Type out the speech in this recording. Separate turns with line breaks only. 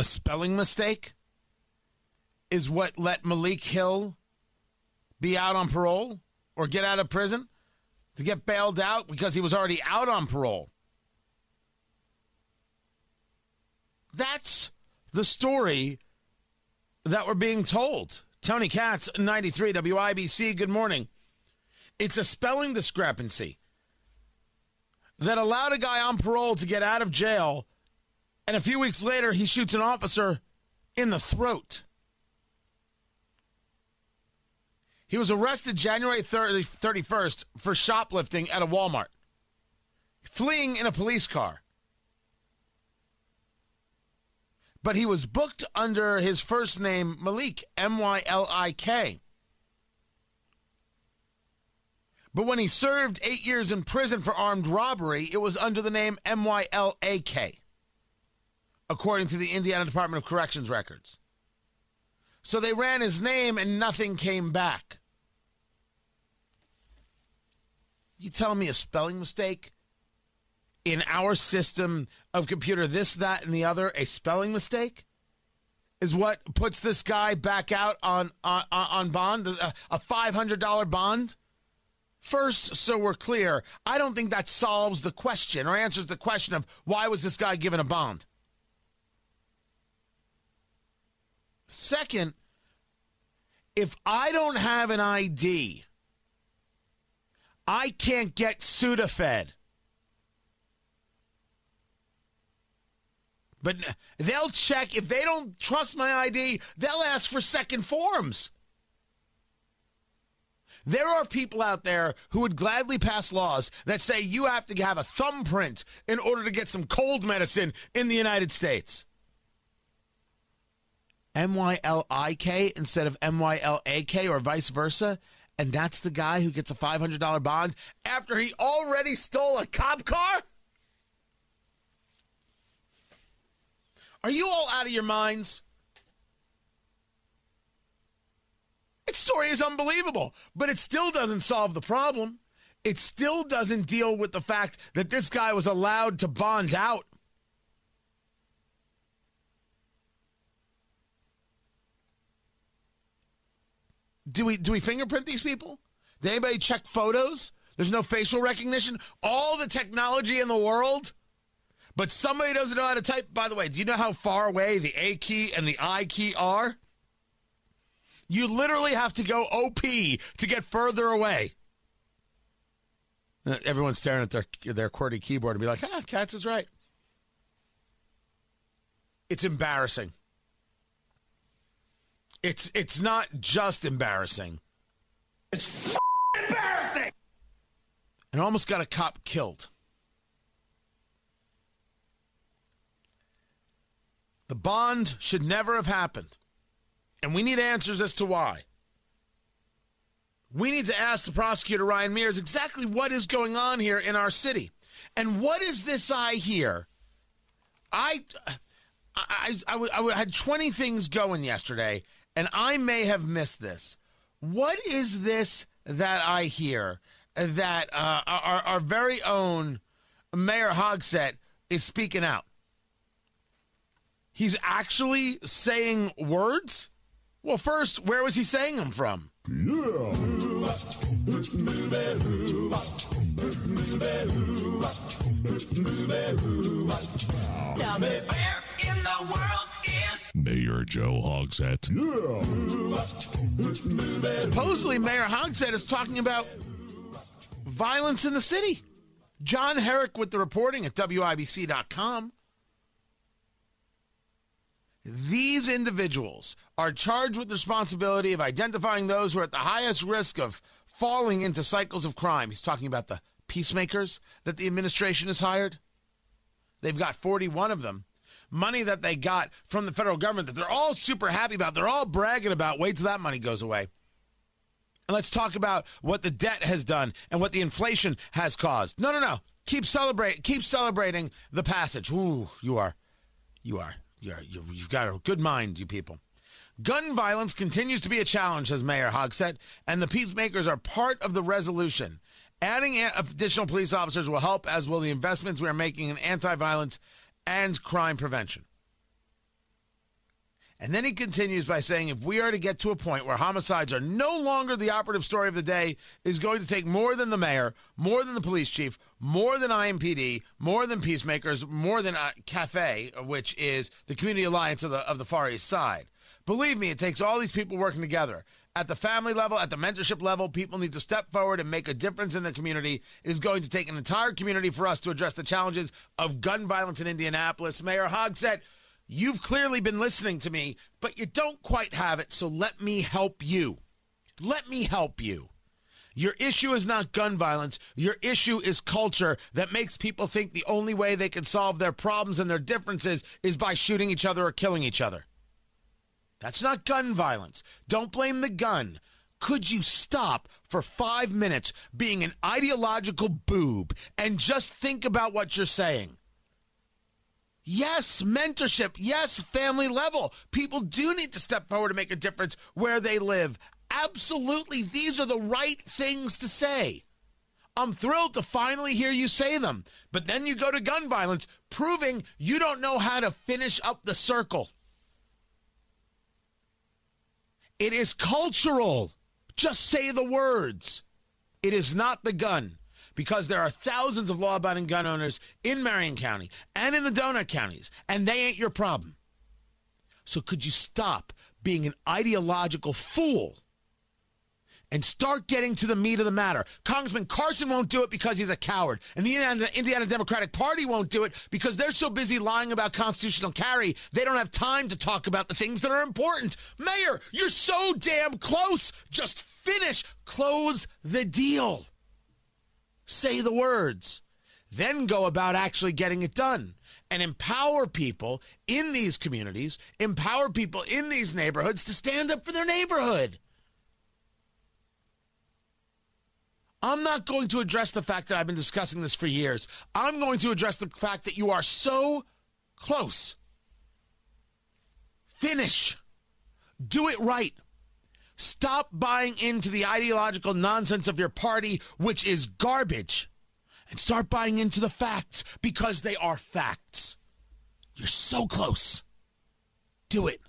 A spelling mistake is what let Malik Hill be out on parole or get out of prison to get bailed out because he was already out on parole. That's the story that we're being told. Tony Katz, 93 WIBC, good morning. It's a spelling discrepancy that allowed a guy on parole to get out of jail, and a few weeks later, he shoots an officer in the throat. He was arrested January 30, 31st for shoplifting at a Walmart, fleeing in a police car. But he was booked under his first name, Malik, M Y L I K. But when he served eight years in prison for armed robbery, it was under the name M Y L A K, according to the Indiana Department of Corrections records. So they ran his name and nothing came back. You tell me a spelling mistake in our system of computer, this, that, and the other, a spelling mistake is what puts this guy back out on on, on bond, a five hundred dollar bond. First, so we're clear, I don't think that solves the question or answers the question of why was this guy given a bond. Second, if I don't have an ID, I can't get Sudafed. But they'll check. If they don't trust my ID, they'll ask for second forms. There are people out there who would gladly pass laws that say you have to have a thumbprint in order to get some cold medicine in the United States. M Y L I K instead of M Y L A K or vice versa. And that's the guy who gets a $500 bond after he already stole a cop car? Are you all out of your minds? Its story is unbelievable, but it still doesn't solve the problem. It still doesn't deal with the fact that this guy was allowed to bond out. Do we do we fingerprint these people? Did anybody check photos? There's no facial recognition. All the technology in the world but somebody doesn't know how to type. By the way, do you know how far away the A key and the I key are? You literally have to go OP to get further away. Uh, everyone's staring at their their QWERTY keyboard and be like, "Ah, Katz is right." It's embarrassing. It's it's not just embarrassing. It's embarrassing. And almost got a cop killed. The bond should never have happened. And we need answers as to why. We need to ask the prosecutor, Ryan Mears, exactly what is going on here in our city. And what is this I hear? I, I, I, I, I had 20 things going yesterday, and I may have missed this. What is this that I hear that uh, our, our very own Mayor Hogsett is speaking out? He's actually saying words? Well, first, where was he saying them from? Yeah.
Tell me where in the world
Mayor Joe Hogsett?
Supposedly, Mayor Hogsett is talking about violence in the city. John Herrick with the reporting at WIBC.com. These individuals are charged with the responsibility of identifying those who are at the highest risk of falling into cycles of crime. He's talking about the peacemakers that the administration has hired. They've got 41 of them. Money that they got from the federal government that they're all super happy about. They're all bragging about. Wait till that money goes away. And let's talk about what the debt has done and what the inflation has caused. No, no, no. Keep celebrate keep celebrating the passage. Ooh, you are. You are. You're, you have got a good mind, you people. Gun violence continues to be a challenge, says Mayor Hogsett, and the peacemakers are part of the resolution. Adding additional police officers will help, as will the investments we are making in anti violence and crime prevention. And then he continues by saying if we are to get to a point where homicides are no longer the operative story of the day, is going to take more than the mayor, more than the police chief, more than IMPD, more than peacemakers, more than uh, Cafe, which is the community alliance of the of the Far East Side. Believe me, it takes all these people working together. At the family level, at the mentorship level, people need to step forward and make a difference in the community. It is going to take an entire community for us to address the challenges of gun violence in Indianapolis. Mayor Hogsett, You've clearly been listening to me, but you don't quite have it, so let me help you. Let me help you. Your issue is not gun violence. Your issue is culture that makes people think the only way they can solve their problems and their differences is by shooting each other or killing each other. That's not gun violence. Don't blame the gun. Could you stop for five minutes being an ideological boob and just think about what you're saying? Yes, mentorship. Yes, family level. People do need to step forward to make a difference where they live. Absolutely. These are the right things to say. I'm thrilled to finally hear you say them. But then you go to gun violence, proving you don't know how to finish up the circle. It is cultural. Just say the words. It is not the gun because there are thousands of law abiding gun owners in Marion County and in the donut counties, and they ain't your problem. So could you stop being an ideological fool and start getting to the meat of the matter? Congressman Carson won't do it because he's a coward, and the Indiana, Indiana Democratic Party won't do it because they're so busy lying about constitutional carry, they don't have time to talk about the things that are important. Mayor, you're so damn close. Just finish, close the deal say the words, then go about actually getting it done and empower people in these communities, empower people in these neighborhoods to stand up for their neighborhood. I'm not going to address the fact that I've been discussing this for years. I'm going to address the fact that you are so close. Finish. Do it right. Stop buying into the ideological nonsense of your party, which is garbage, and start buying into the facts because they are facts. You're so close. Do it.